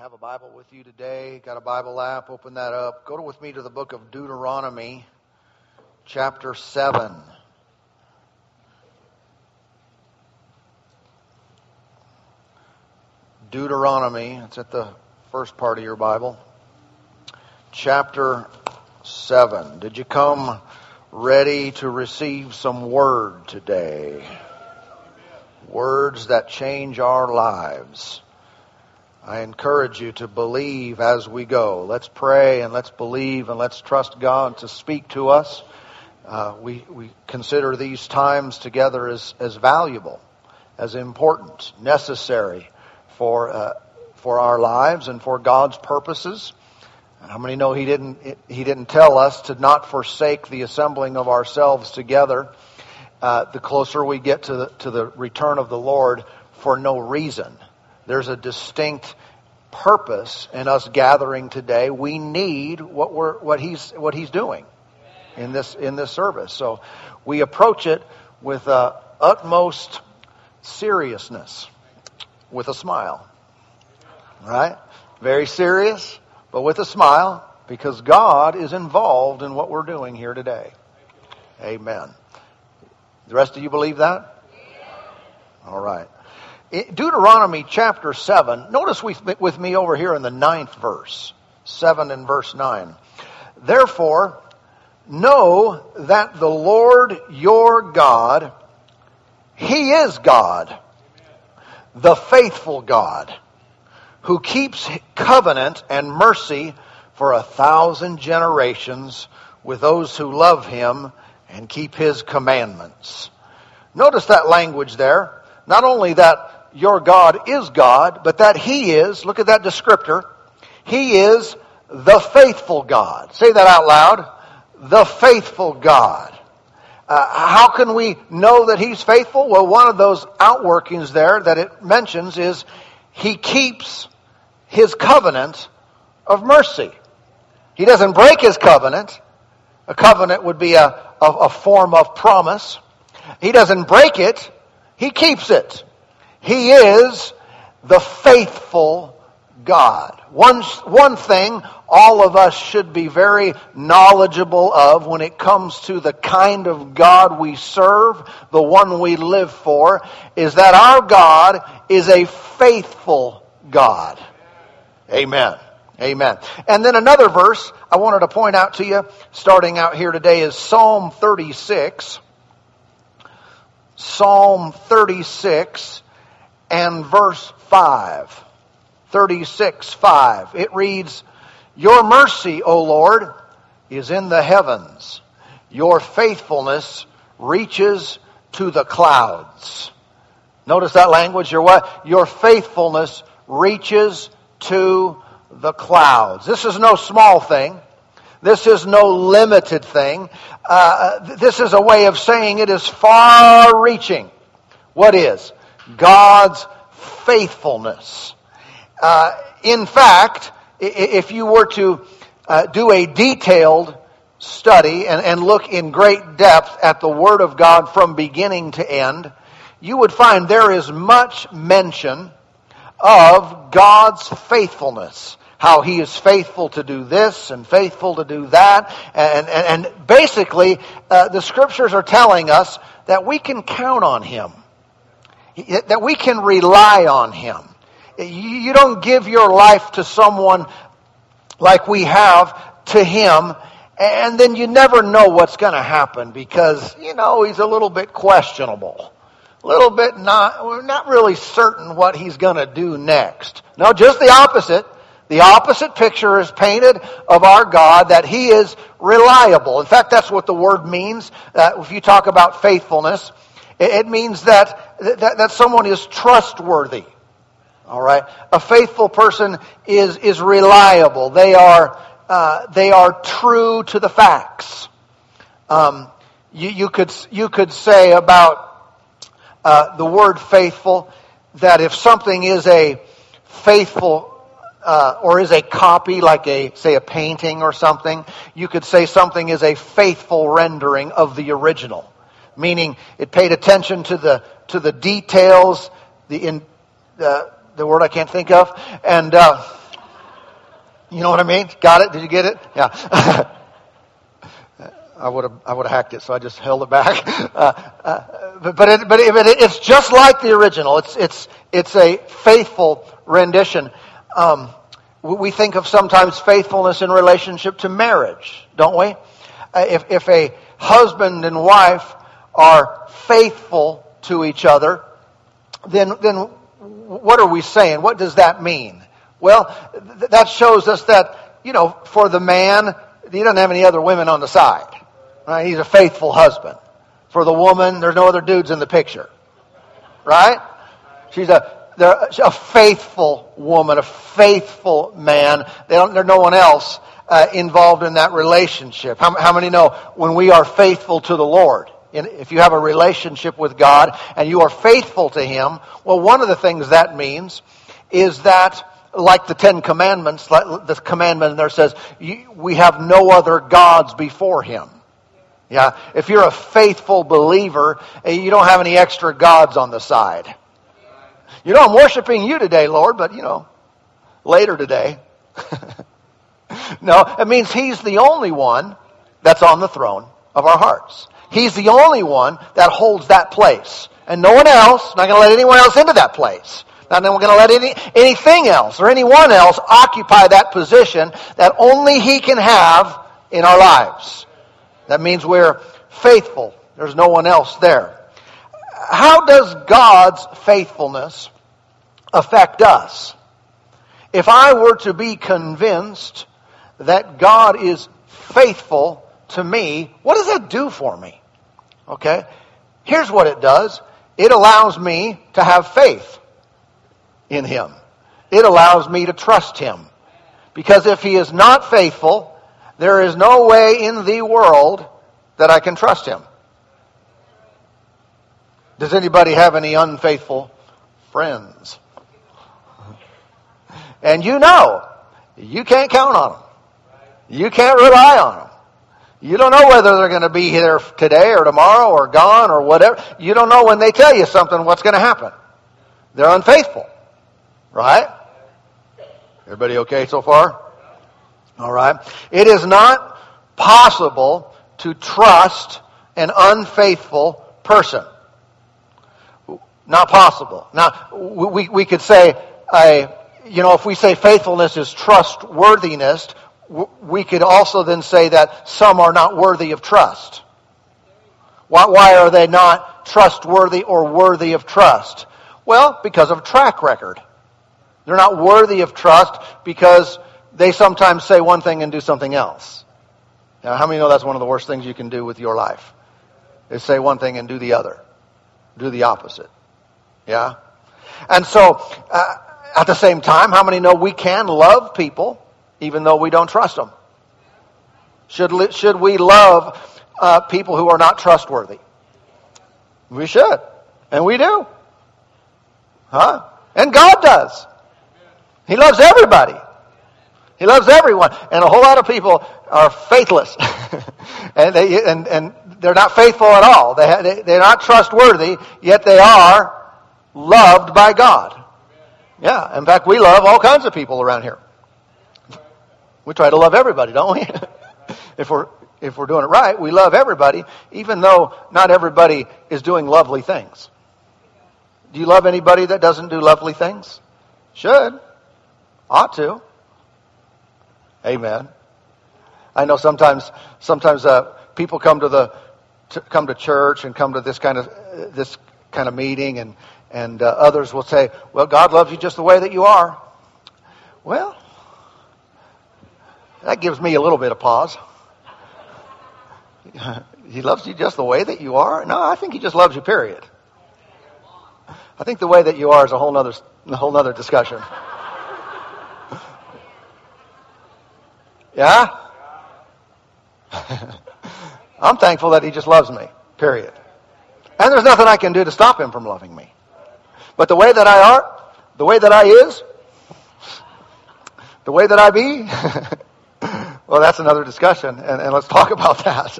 have a Bible with you today, got a Bible app, open that up. Go with me to the book of Deuteronomy, chapter 7. Deuteronomy, it's at the first part of your Bible. Chapter 7. Did you come ready to receive some word today? Words that change our lives. I encourage you to believe as we go. Let's pray and let's believe and let's trust God to speak to us. Uh, we, we consider these times together as, as valuable, as important, necessary for, uh, for our lives and for God's purposes. How many know he didn't, he didn't tell us to not forsake the assembling of ourselves together uh, the closer we get to the, to the return of the Lord for no reason. There's a distinct purpose in us gathering today. We need what we're what he's what he's doing in this in this service. So we approach it with uh, utmost seriousness, with a smile. Right? Very serious, but with a smile, because God is involved in what we're doing here today. Amen. The rest of you believe that? All right. Deuteronomy chapter 7, notice with me over here in the ninth verse, 7 and verse 9. Therefore, know that the Lord your God, He is God, the faithful God, who keeps covenant and mercy for a thousand generations with those who love Him and keep His commandments. Notice that language there. Not only that your God is God, but that He is, look at that descriptor, He is the faithful God. Say that out loud. The faithful God. Uh, how can we know that He's faithful? Well, one of those outworkings there that it mentions is He keeps His covenant of mercy. He doesn't break His covenant. A covenant would be a, a, a form of promise. He doesn't break it. He keeps it. He is the faithful God. One, one thing all of us should be very knowledgeable of when it comes to the kind of God we serve, the one we live for, is that our God is a faithful God. Amen. Amen. And then another verse I wanted to point out to you, starting out here today, is Psalm 36. Psalm 36 and verse 5. 36, 5. It reads, Your mercy, O Lord, is in the heavens. Your faithfulness reaches to the clouds. Notice that language. Your what? Your faithfulness reaches to the clouds. This is no small thing. This is no limited thing. Uh, this is a way of saying it is far reaching. What is? God's faithfulness. Uh, in fact, if you were to uh, do a detailed study and, and look in great depth at the Word of God from beginning to end, you would find there is much mention of God's faithfulness. How He is faithful to do this and faithful to do that. And, and, and basically, uh, the Scriptures are telling us that we can count on Him that we can rely on Him. You don't give your life to someone like we have to Him, and then you never know what's going to happen because, you know, He's a little bit questionable. A little bit not, we're not really certain what He's going to do next. No, just the opposite. The opposite picture is painted of our God that He is reliable. In fact, that's what the word means. Uh, if you talk about faithfulness, it means that, that, that someone is trustworthy. All right. A faithful person is, is reliable. They are, uh, they are true to the facts. Um, you, you, could, you could say about uh, the word faithful that if something is a faithful uh, or is a copy, like a say a painting or something, you could say something is a faithful rendering of the original meaning it paid attention to the to the details, the in uh, the word I can't think of, and uh, You know what I mean? Got it? Did you get it? Yeah. I would have I would have hacked it, so I just held it back. Uh, uh, but but, it, but, it, but it's just like the original. It's it's it's a faithful rendition. Um, we think of sometimes faithfulness in relationship to marriage, don't we? Uh, if if a husband and wife are faithful to each other, then then what are we saying? What does that mean? Well, th- that shows us that you know, for the man, he doesn't have any other women on the side. Right? He's a faithful husband. For the woman, there's no other dudes in the picture. Right? She's a, a faithful woman, a faithful man. there's no one else uh, involved in that relationship. How, how many know when we are faithful to the Lord? If you have a relationship with God and you are faithful to Him, well, one of the things that means is that like the Ten Commandments, like the commandment there says, we have no other gods before Him. Yeah, if you're a faithful believer, eh, you don't have any extra gods on the side. You know, I'm worshiping you today, Lord, but you know, later today. no, it means He's the only one that's on the throne of our hearts. He's the only one that holds that place. And no one else, not going to let anyone else into that place. Not then we're going to let any, anything else or anyone else occupy that position that only He can have in our lives. That means we're faithful. There's no one else there. How does God's faithfulness affect us? If I were to be convinced that God is faithful to me, what does that do for me? Okay? Here's what it does. It allows me to have faith in Him. It allows me to trust Him. Because if He is not faithful, there is no way in the world that I can trust him. Does anybody have any unfaithful friends? And you know, you can't count on them. You can't rely on them. You don't know whether they're going to be here today or tomorrow or gone or whatever. You don't know when they tell you something what's going to happen. They're unfaithful. Right? Everybody okay so far? All right. It is not possible to trust an unfaithful person. Not possible. Now, we, we could say, a, you know, if we say faithfulness is trustworthiness, we could also then say that some are not worthy of trust. Why, why are they not trustworthy or worthy of trust? Well, because of track record. They're not worthy of trust because they sometimes say one thing and do something else. Now, how many know that's one of the worst things you can do with your life? Is say one thing and do the other. Do the opposite. Yeah? And so, uh, at the same time, how many know we can love people even though we don't trust them? Should, should we love uh, people who are not trustworthy? We should. And we do. Huh? And God does. He loves everybody. He loves everyone. And a whole lot of people are faithless. and, they, and, and they're not faithful at all. They, they, they're not trustworthy, yet they are loved by God. Yeah. In fact, we love all kinds of people around here. We try to love everybody, don't we? if we're, if we're doing it right, we love everybody, even though not everybody is doing lovely things. Do you love anybody that doesn't do lovely things? Should. Ought to. Amen. I know sometimes, sometimes uh, people come to the to come to church and come to this kind of this kind of meeting, and and uh, others will say, "Well, God loves you just the way that you are." Well, that gives me a little bit of pause. he loves you just the way that you are. No, I think he just loves you. Period. I think the way that you are is a whole other a whole other discussion. Yeah? I'm thankful that he just loves me. Period. And there's nothing I can do to stop him from loving me. But the way that I are, the way that I is, the way that I be, well, that's another discussion, and, and let's talk about that.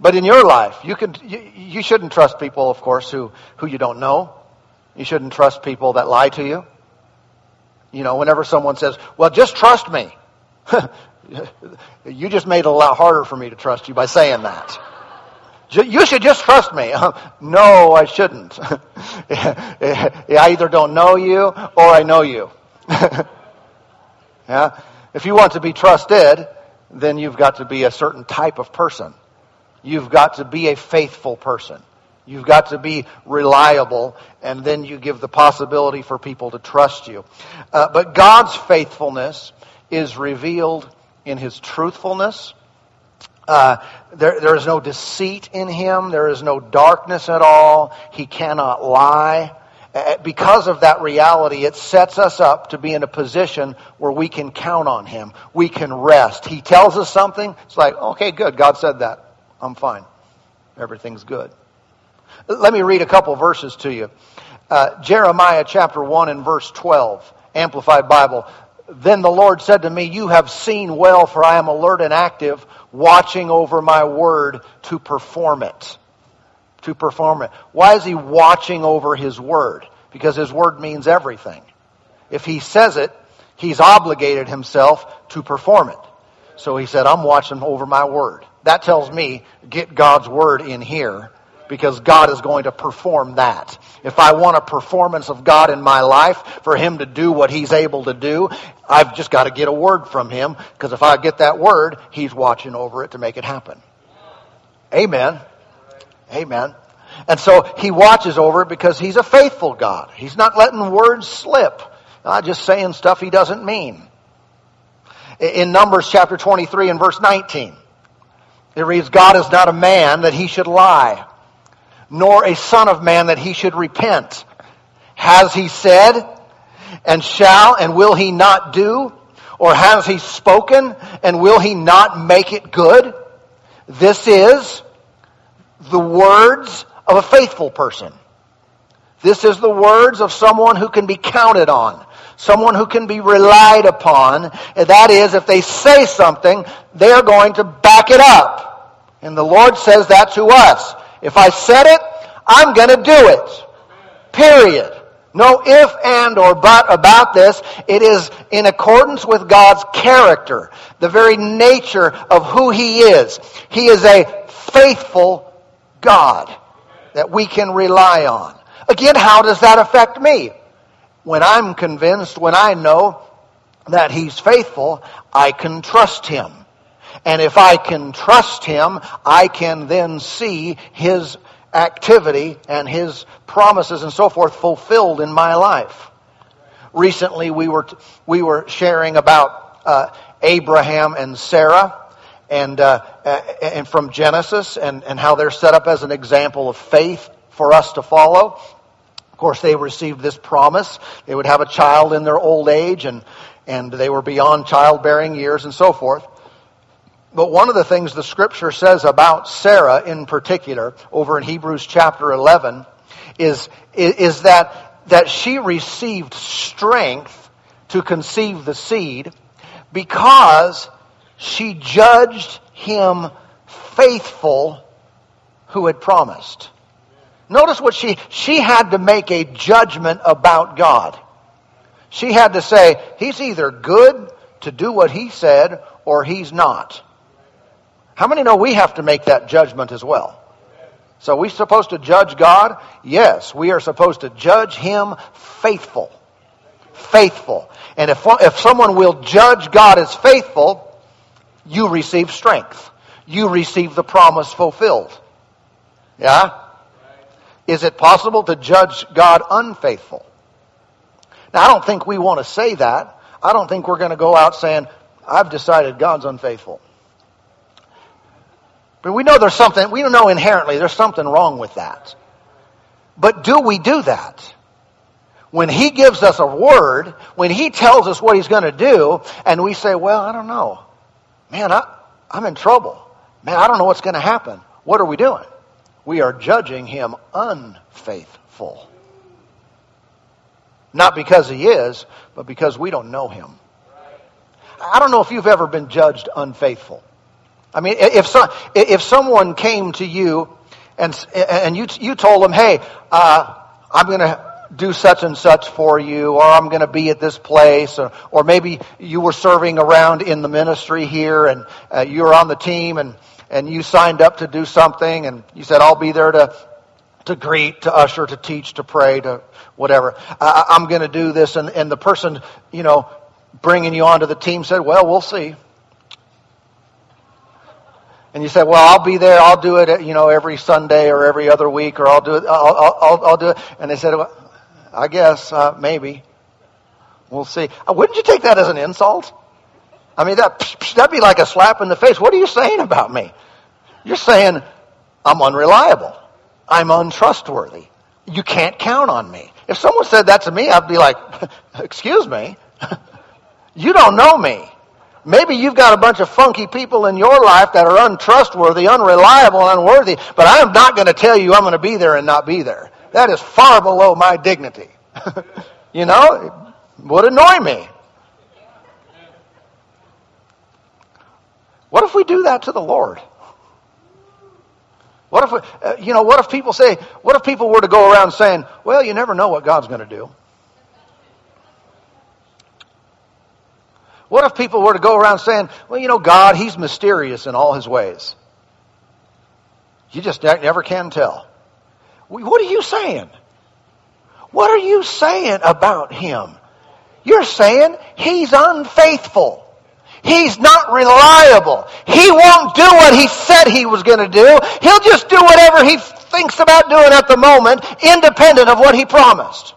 but in your life, you can you, you shouldn't trust people, of course, who, who you don't know. You shouldn't trust people that lie to you. You know, whenever someone says, well, just trust me. you just made it a lot harder for me to trust you by saying that. You should just trust me. no, I shouldn't. I either don't know you or I know you. yeah? If you want to be trusted, then you've got to be a certain type of person. You've got to be a faithful person. You've got to be reliable, and then you give the possibility for people to trust you. Uh, but God's faithfulness is revealed in His truthfulness. Uh, there, there is no deceit in Him. There is no darkness at all. He cannot lie. Uh, because of that reality, it sets us up to be in a position where we can count on Him. We can rest. He tells us something. It's like, okay, good. God said that. I'm fine. Everything's good. Let me read a couple verses to you. Uh, Jeremiah chapter 1 and verse 12, Amplified Bible. Then the Lord said to me, You have seen well, for I am alert and active, watching over my word to perform it. To perform it. Why is he watching over his word? Because his word means everything. If he says it, he's obligated himself to perform it. So he said, I'm watching over my word. That tells me, get God's word in here because God is going to perform that. If I want a performance of God in my life for Him to do what He's able to do, I've just got to get a word from Him because if I get that word, He's watching over it to make it happen. Amen. Amen. And so He watches over it because He's a faithful God. He's not letting words slip. Not just saying stuff He doesn't mean. In Numbers chapter 23 and verse 19, it reads, God is not a man that he should lie nor a son of man that he should repent. Has he said, and shall, and will he not do? Or has he spoken, and will he not make it good? This is the words of a faithful person. This is the words of someone who can be counted on, someone who can be relied upon. And that is, if they say something, they're going to back it up. And the Lord says that to us. If I said it, I'm going to do it. Period. No if, and, or but about this. It is in accordance with God's character, the very nature of who He is. He is a faithful God that we can rely on. Again, how does that affect me? When I'm convinced, when I know that He's faithful, I can trust Him. And if I can trust Him, I can then see His activity and His promises and so forth fulfilled in my life. Recently, we were, we were sharing about uh, Abraham and Sarah and, uh, and from Genesis and, and how they're set up as an example of faith for us to follow. Of course, they received this promise. They would have a child in their old age and, and they were beyond childbearing years and so forth. But one of the things the scripture says about Sarah in particular, over in Hebrews chapter 11, is, is that, that she received strength to conceive the seed because she judged him faithful who had promised. Notice what she, she had to make a judgment about God. She had to say, he's either good to do what he said or he's not. How many know we have to make that judgment as well? So we supposed to judge God? Yes, we are supposed to judge Him faithful. Faithful. And if, if someone will judge God as faithful, you receive strength. You receive the promise fulfilled. Yeah? Is it possible to judge God unfaithful? Now, I don't think we want to say that. I don't think we're going to go out saying, I've decided God's unfaithful. But we know there's something, we know inherently there's something wrong with that. But do we do that? When He gives us a word, when He tells us what He's going to do, and we say, well, I don't know. Man, I, I'm in trouble. Man, I don't know what's going to happen. What are we doing? We are judging Him unfaithful. Not because He is, but because we don't know Him. I don't know if you've ever been judged unfaithful. I mean, if, so, if someone came to you and, and you, you told them, hey, uh, I'm going to do such and such for you, or I'm going to be at this place, or, or maybe you were serving around in the ministry here and uh, you were on the team and, and you signed up to do something and you said, I'll be there to, to greet, to usher, to teach, to pray, to whatever. I, I'm going to do this. And, and the person, you know, bringing you onto the team said, well, we'll see. And you said, well, I'll be there. I'll do it, you know, every Sunday or every other week, or I'll do it. I'll, I'll, I'll do it. And they said, well, I guess, uh, maybe. We'll see. Uh, wouldn't you take that as an insult? I mean, that, that'd be like a slap in the face. What are you saying about me? You're saying I'm unreliable. I'm untrustworthy. You can't count on me. If someone said that to me, I'd be like, excuse me. you don't know me. Maybe you've got a bunch of funky people in your life that are untrustworthy, unreliable, unworthy, but I'm not going to tell you I'm going to be there and not be there. That is far below my dignity. you know, it would annoy me. What if we do that to the Lord? What if, we, uh, you know, what if people say, what if people were to go around saying, well, you never know what God's going to do? What if people were to go around saying, well, you know, God, He's mysterious in all His ways? You just never can tell. What are you saying? What are you saying about him? You're saying he's unfaithful. He's not reliable. He won't do what he said he was going to do. He'll just do whatever he thinks about doing at the moment, independent of what he promised.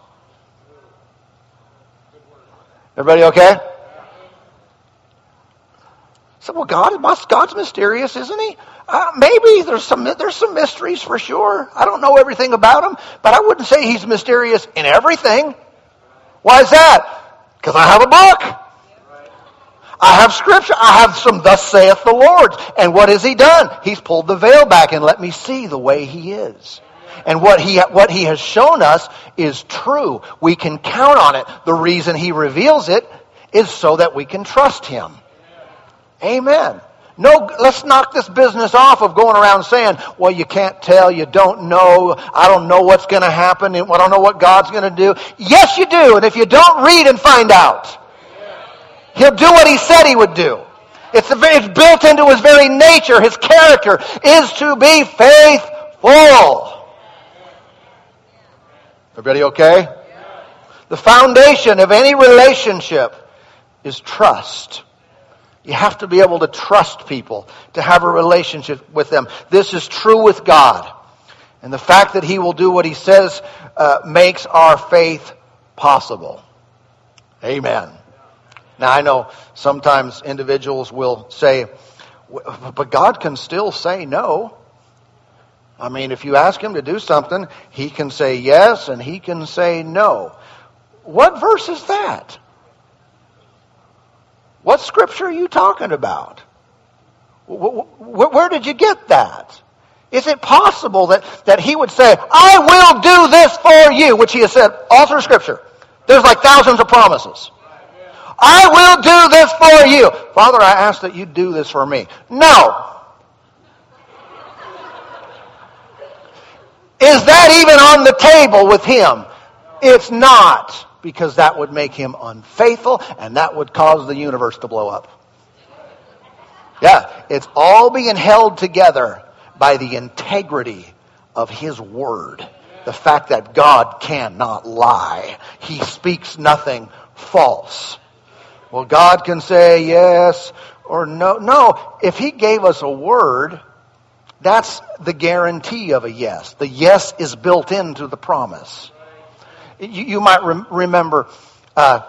Everybody okay? So, well, God, God's mysterious, isn't he? Uh, maybe there's some there's some mysteries for sure. I don't know everything about him, but I wouldn't say he's mysterious in everything. Why is that? Because I have a book. I have scripture. I have some thus saith the Lord. And what has he done? He's pulled the veil back and let me see the way he is. And what he, what he has shown us is true. We can count on it. The reason he reveals it is so that we can trust him. Amen. No, let's knock this business off of going around saying, well, you can't tell, you don't know, I don't know what's going to happen, I don't know what God's going to do. Yes, you do, and if you don't read and find out, He'll do what He said He would do. It's, it's built into His very nature, His character is to be faithful. Everybody okay? The foundation of any relationship is trust. You have to be able to trust people, to have a relationship with them. This is true with God. And the fact that He will do what He says uh, makes our faith possible. Amen. Now, I know sometimes individuals will say, but God can still say no. I mean, if you ask Him to do something, He can say yes and He can say no. What verse is that? What scripture are you talking about? Where did you get that? Is it possible that, that he would say, I will do this for you, which he has said all through scripture. There's like thousands of promises. I will do this for you. Father, I ask that you do this for me. No. Is that even on the table with him? It's not because that would make him unfaithful and that would cause the universe to blow up. Yeah, it's all being held together by the integrity of his word. The fact that God cannot lie. He speaks nothing false. Well, God can say yes or no. No, if he gave us a word, that's the guarantee of a yes. The yes is built into the promise. You, you might rem- remember uh,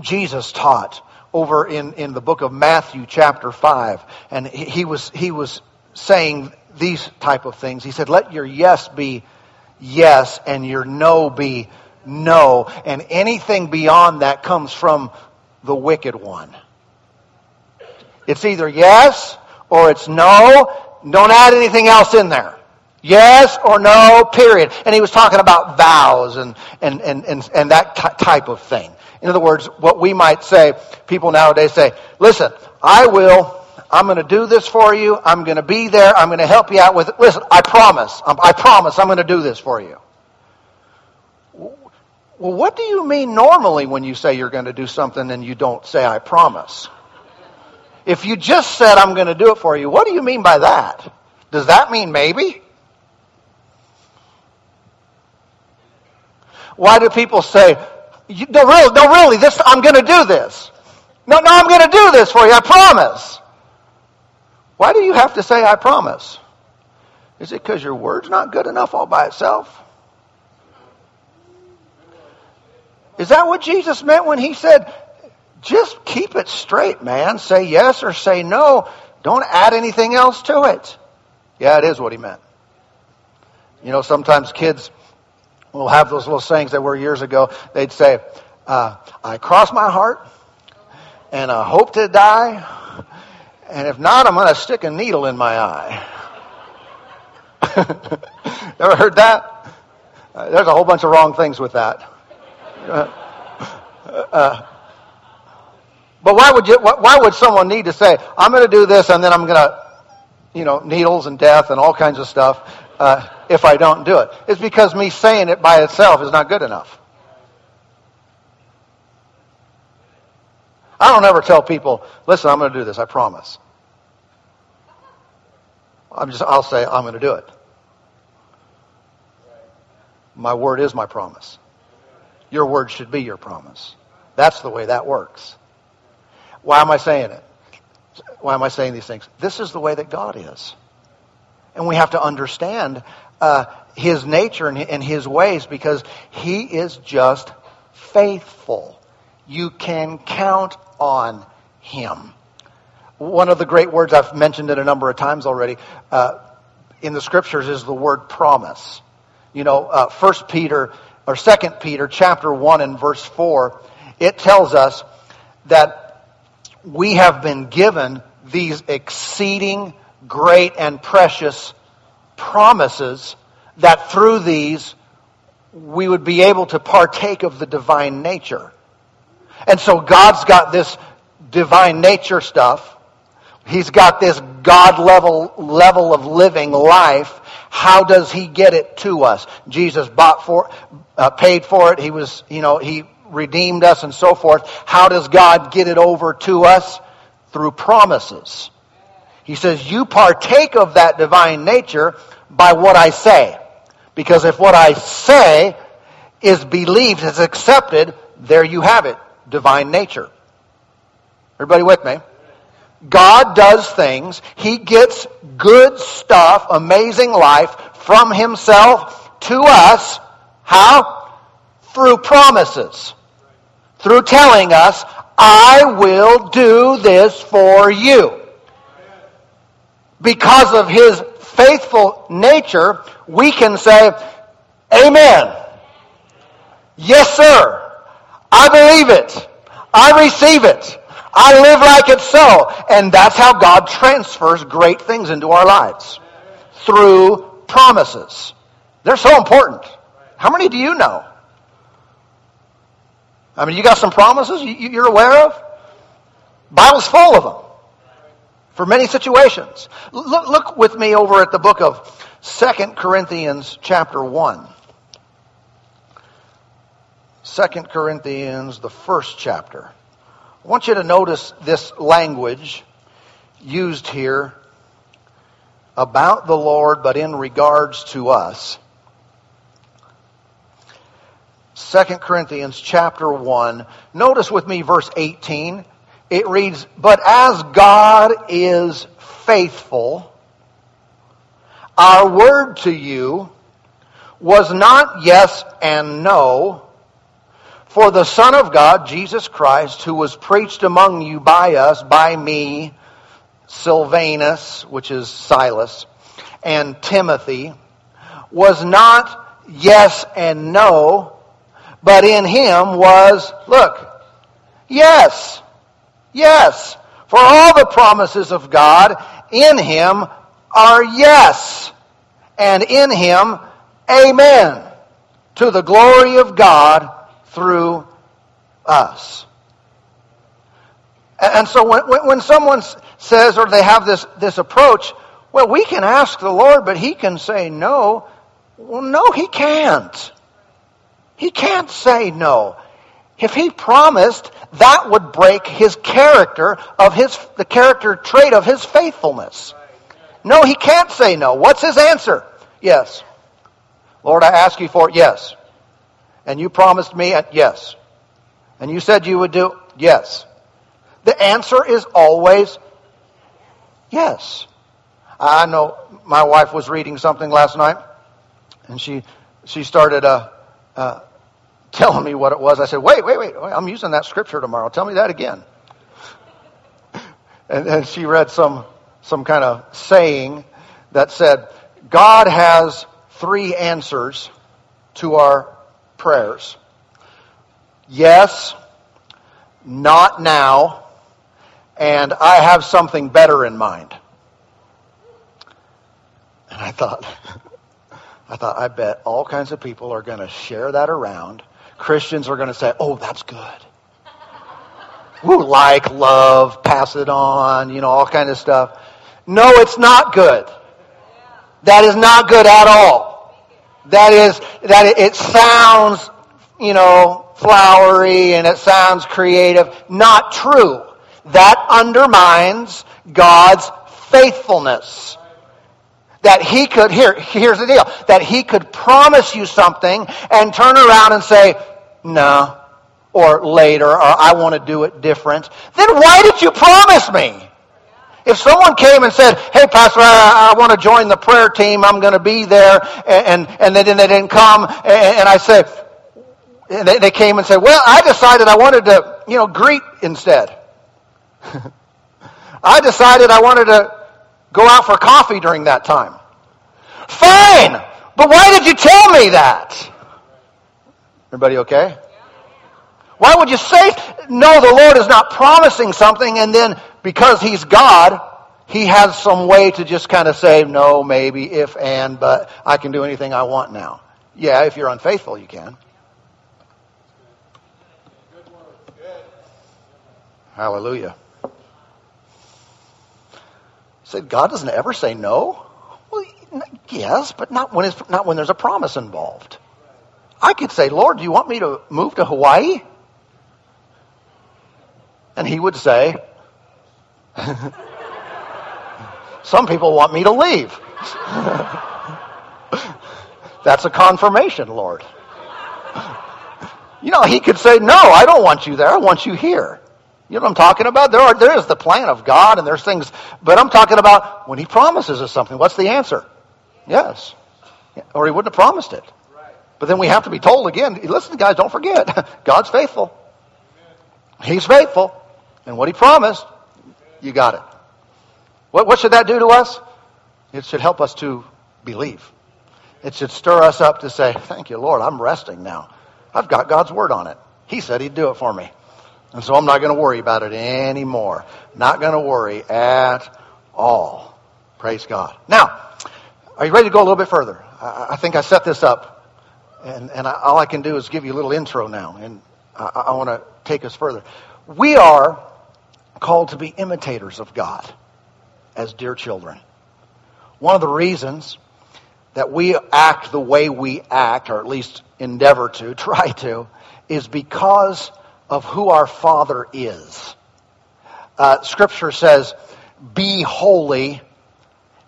Jesus taught over in, in the book of Matthew chapter 5 and he, he was he was saying these type of things. He said, "Let your yes be yes and your no be no, and anything beyond that comes from the wicked one." It's either yes or it's no. Don't add anything else in there. Yes or no, period. And he was talking about vows and, and, and, and, and that t- type of thing. In other words, what we might say, people nowadays say, listen, I will, I'm going to do this for you. I'm going to be there. I'm going to help you out with it. Listen, I promise. Um, I promise I'm going to do this for you. Well, what do you mean normally when you say you're going to do something and you don't say, I promise? If you just said, I'm going to do it for you, what do you mean by that? Does that mean maybe? Why do people say, no, really, no, really, this, I'm going to do this. No, no, I'm going to do this for you, I promise. Why do you have to say, I promise? Is it because your word's not good enough all by itself? Is that what Jesus meant when he said, just keep it straight, man. Say yes or say no. Don't add anything else to it. Yeah, it is what he meant. You know, sometimes kids will have those little sayings that were years ago. They'd say, uh, I cross my heart and I hope to die. And if not, I'm going to stick a needle in my eye. Ever heard that? Uh, there's a whole bunch of wrong things with that. Uh, uh, but why would you? Why would someone need to say, "I'm going to do this," and then I'm going to, you know, needles and death and all kinds of stuff uh, if I don't do it? It's because me saying it by itself is not good enough. I don't ever tell people, "Listen, I'm going to do this. I promise." I'm just. I'll say, "I'm going to do it." My word is my promise. Your word should be your promise. That's the way that works. Why am I saying it? Why am I saying these things? This is the way that God is. And we have to understand uh, His nature and, and His ways because He is just faithful. You can count on Him. One of the great words I've mentioned it a number of times already uh, in the scriptures is the word promise. You know, uh, First Peter or Second Peter chapter 1 and verse 4, it tells us that we have been given these exceeding great and precious promises that through these we would be able to partake of the divine nature. And so God's got this divine nature stuff. He's got this God level level of living life how does he get it to us? Jesus bought for, uh, paid for it. He was, you know, he redeemed us and so forth. How does God get it over to us? Through promises. He says, you partake of that divine nature by what I say. Because if what I say is believed, is accepted, there you have it. Divine nature. Everybody with me? God does things. He gets good stuff, amazing life from Himself to us. How? Through promises. Through telling us, I will do this for you. Because of His faithful nature, we can say, Amen. Yes, sir. I believe it. I receive it. I live like it's so. And that's how God transfers great things into our lives. Through promises. They're so important. How many do you know? I mean, you got some promises you're aware of? Bible's full of them. For many situations. Look, look with me over at the book of Second Corinthians chapter 1. 2 Corinthians, the first chapter. I want you to notice this language used here about the Lord, but in regards to us. 2 Corinthians chapter 1. Notice with me verse 18. It reads, But as God is faithful, our word to you was not yes and no, for the Son of God, Jesus Christ, who was preached among you by us, by me, Silvanus, which is Silas, and Timothy, was not yes and no, but in him was, look, yes, yes. For all the promises of God in him are yes, and in him, amen, to the glory of God through us. And so when, when someone says, or they have this, this approach, well, we can ask the Lord, but He can say no. Well, no, He can't. He can't say no. If he promised, that would break his character of his, the character trait of his faithfulness. No, he can't say no. What's his answer? Yes. Lord, I ask you for it. Yes. And you promised me, yes. And you said you would do, yes. The answer is always yes. I know my wife was reading something last night, and she she started a, telling me what it was. I said, "Wait, wait, wait! I'm using that scripture tomorrow. Tell me that again." And, and she read some some kind of saying that said, "God has three answers to our prayers: yes, not now, and I have something better in mind." And I thought, I thought, I bet all kinds of people are going to share that around. Christians are going to say, oh, that's good. Woo, like, love, pass it on, you know, all kind of stuff. No, it's not good. That is not good at all. That is, that it, it sounds, you know, flowery and it sounds creative. Not true. That undermines God's faithfulness that he could, here, here's the deal, that he could promise you something and turn around and say, no, or later, or I want to do it different, then why did you promise me? If someone came and said, hey, Pastor, I, I want to join the prayer team, I'm going to be there, and, and, and then they didn't come, and, and I said, and they, they came and said, well, I decided I wanted to, you know, greet instead. I decided I wanted to go out for coffee during that time. Fine, but why did you tell me that? Everybody okay? Why would you say, no, the Lord is not promising something, and then because He's God, He has some way to just kind of say, no, maybe, if, and, but I can do anything I want now. Yeah, if you're unfaithful, you can. Hallelujah. Said God doesn't ever say no. Well, yes, but not when it's not when there's a promise involved. I could say, Lord, do you want me to move to Hawaii? And he would say, Some people want me to leave. That's a confirmation, Lord. You know, he could say, No, I don't want you there. I want you here. You know what I'm talking about? There are, there is the plan of God and there's things, but I'm talking about when He promises us something, what's the answer? Yes. Or He wouldn't have promised it. But then we have to be told again, listen guys, don't forget, God's faithful. He's faithful. And what He promised, you got it. What, what should that do to us? It should help us to believe. It should stir us up to say, thank you Lord, I'm resting now. I've got God's word on it. He said He'd do it for me. And so I'm not going to worry about it anymore. Not going to worry at all. Praise God. Now, are you ready to go a little bit further? I, I think I set this up, and, and I, all I can do is give you a little intro now, and I, I want to take us further. We are called to be imitators of God as dear children. One of the reasons that we act the way we act, or at least endeavor to, try to, is because of who our Father is. Uh, scripture says, be holy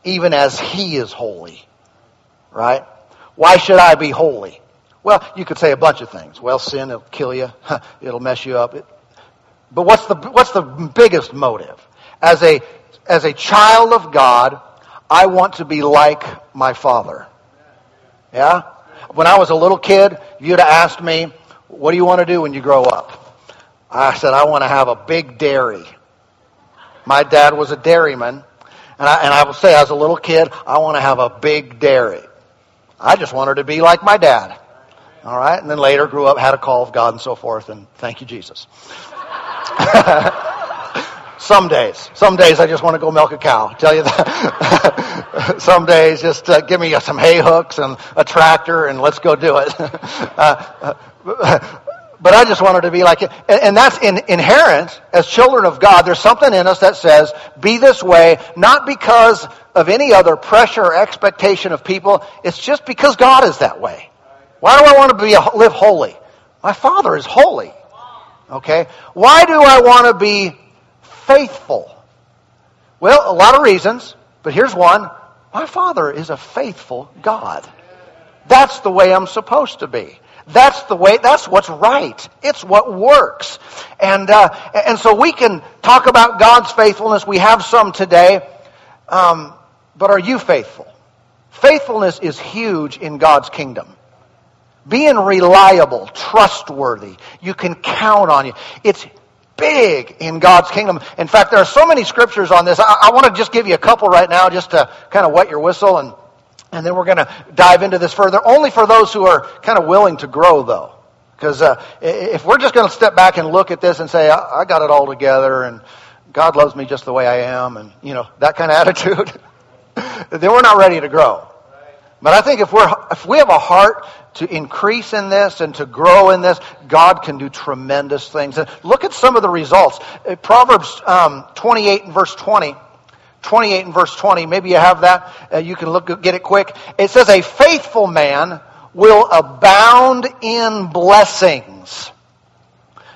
even as He is holy. Right? Why should I be holy? Well, you could say a bunch of things. Well, sin will kill you. It'll mess you up. But what's the, what's the biggest motive? As a, as a child of God, I want to be like my Father. Yeah? When I was a little kid, you'd have asked me, what do you want to do when you grow up? I said, I want to have a big dairy. My dad was a dairyman. And I, and I will say, as a little kid, I want to have a big dairy. I just wanted to be like my dad. All right? And then later grew up, had a call of God and so forth, and thank you, Jesus. some days. Some days I just want to go milk a cow. Tell you that. some days just uh, give me some hay hooks and a tractor and let's go do it. uh, uh, but I just wanted to be like it. And, that's in, inherent as children of God. There's something in us that says, be this way, not because of any other pressure or expectation of people. It's just because God is that way. Why do I want to be live holy? My Father is holy. Okay? Why do I want to be faithful? Well, a lot of reasons, but here's one. My Father is a faithful God. That's the way I'm supposed to be. That's the way, that's what's right. It's what works. And, uh, and so we can talk about God's faithfulness. We have some today. Um, but are you faithful? Faithfulness is huge in God's kingdom. Being reliable, trustworthy, you can count on you. It's big in God's kingdom. In fact, there are so many scriptures on this. I, I want to just give you a couple right now just to kind of wet your whistle and, and then we're going to dive into this further. Only for those who are kind of willing to grow though. Because uh, if we're just going to step back and look at this and say, I, I got it all together and God loves me just the way I am and, you know, that kind of attitude, then we're not ready to grow. But I think if we're, if we have a heart to increase in this and to grow in this, God can do tremendous things. And look at some of the results. Uh, Proverbs um, 28 and verse 20. 28 and verse 20. Maybe you have that. Uh, you can look, get it quick. It says, a faithful man will abound in blessings,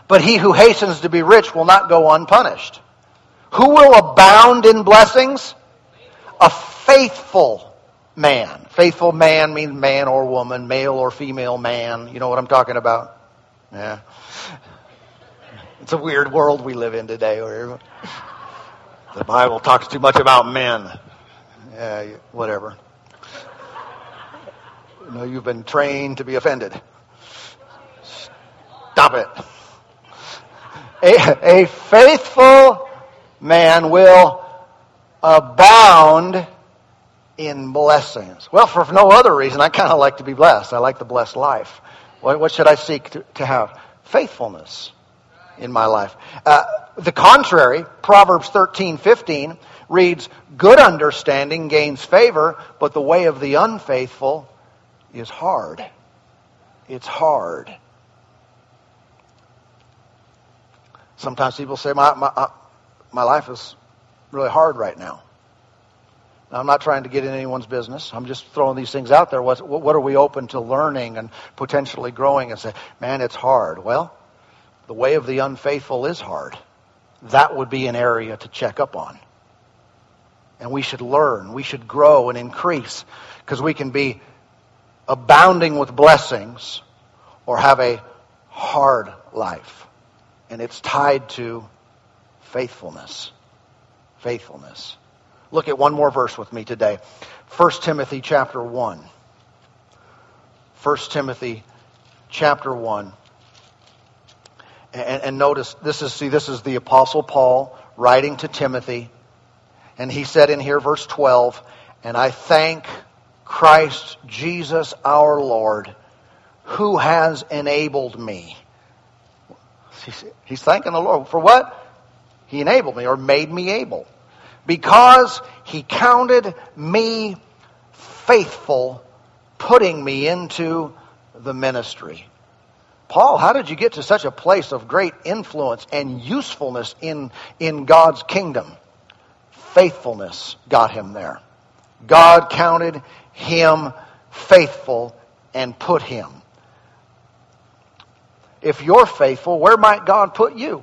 but he who hastens to be rich will not go unpunished. Who will abound in blessings? A faithful man. Faithful man means man or woman, male or female man. You know what I'm talking about? Yeah. It's a weird world we live in today where the Bible talks too much about men. Yeah, whatever. You know, you've been trained to be offended. Stop it. A, a faithful man will abound in blessings. Well, for no other reason, I kind of like to be blessed. I like the blessed life. What, what should I seek to, to, have? Faithfulness in my life. Uh, the contrary, Proverbs 13, 15 reads, Good understanding gains favor, but the way of the unfaithful is hard. It's hard. Sometimes people say, my, my, uh, my life is really hard right now. now. I'm not trying to get in anyone's business. I'm just throwing these things out there. What, what are we open to learning and potentially growing and say, man, it's hard? Well, the way of the unfaithful is hard. That would be an area to check up on. And we should learn, we should grow and increase because we can be abounding with blessings or have a hard life. And it's tied to faithfulness. Faithfulness. Look at one more verse with me today. 1 Timothy chapter 1. 1 Timothy chapter 1. And, and, notice this is see this is the apostle Paul writing to Timothy and he said in here verse 12 and I thank Christ Jesus our Lord who has enabled me he's thanking the Lord for what he enabled me or made me able. Because he counted me faithful, putting me into the ministry. Paul, how did you get to such a place of great influence and usefulness in, in God's kingdom? Faithfulness got him there. God counted him faithful and put him. If you're faithful, where might God put you?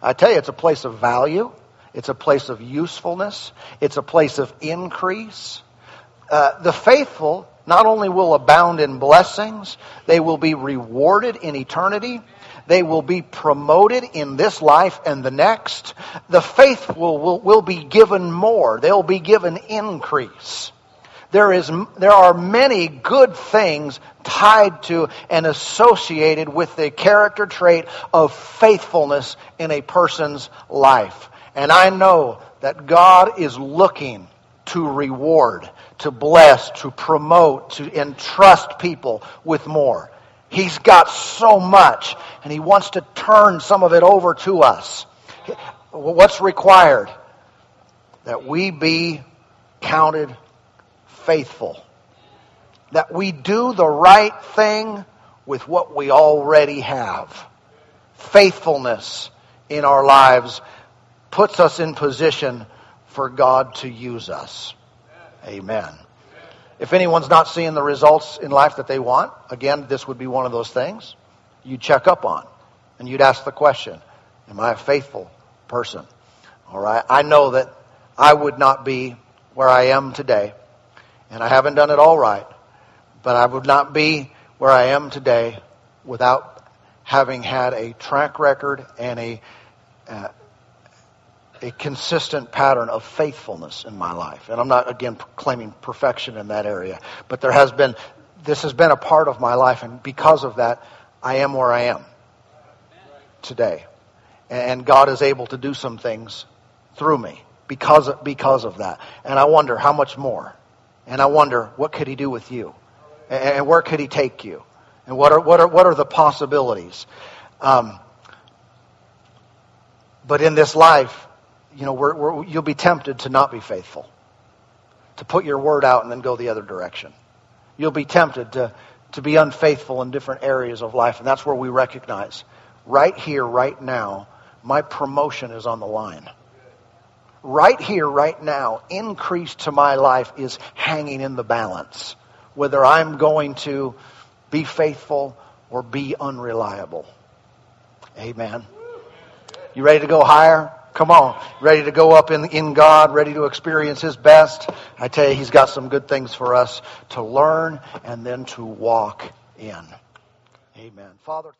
I tell you, it's a place of value. It's a place of usefulness. It's a place of increase. Uh, the faithful not only will abound in blessings, they will be rewarded in eternity. They will be promoted in this life and the next. The faithful will, will be given more. They'll be given increase. There, is, there are many good things tied to and associated with the character trait of faithfulness in a person's life. And I know that God is looking to reward, to bless, to promote, to entrust people with more. He's got so much, and He wants to turn some of it over to us. What's required? That we be counted faithful. That we do the right thing with what we already have. Faithfulness in our lives puts us in position for God to use us. Amen. If anyone's not seeing the results in life that they want, again, this would be one of those things you'd check up on. And you'd ask the question, am I a faithful person? All right. I know that I would not be where I am today, and I haven't done it all right, but I would not be where I am today without having had a track record and a uh, a consistent pattern of faithfulness in my life. And I'm not again claiming perfection in that area, but there has been this has been a part of my life and because of that I am where I am today. And God is able to do some things through me because of, because of that. And I wonder how much more. And I wonder what could he do with you? And where could he take you? And what are, what are, what are the possibilities? Um, but in this life, you know, we're, we're, you'll be tempted to not be faithful, to put your word out and then go the other direction. You'll be tempted to, to be unfaithful in different areas of life, and that's where we recognize right here, right now, my promotion is on the line. Right here, right now, increase to my life is hanging in the balance. Whether I'm going to be faithful or be unreliable. Amen. You ready to go higher? Come on. Ready to go up in, in God, ready to experience His best? I tell you, He's got some good things for us to learn and then to walk in. Amen. Father.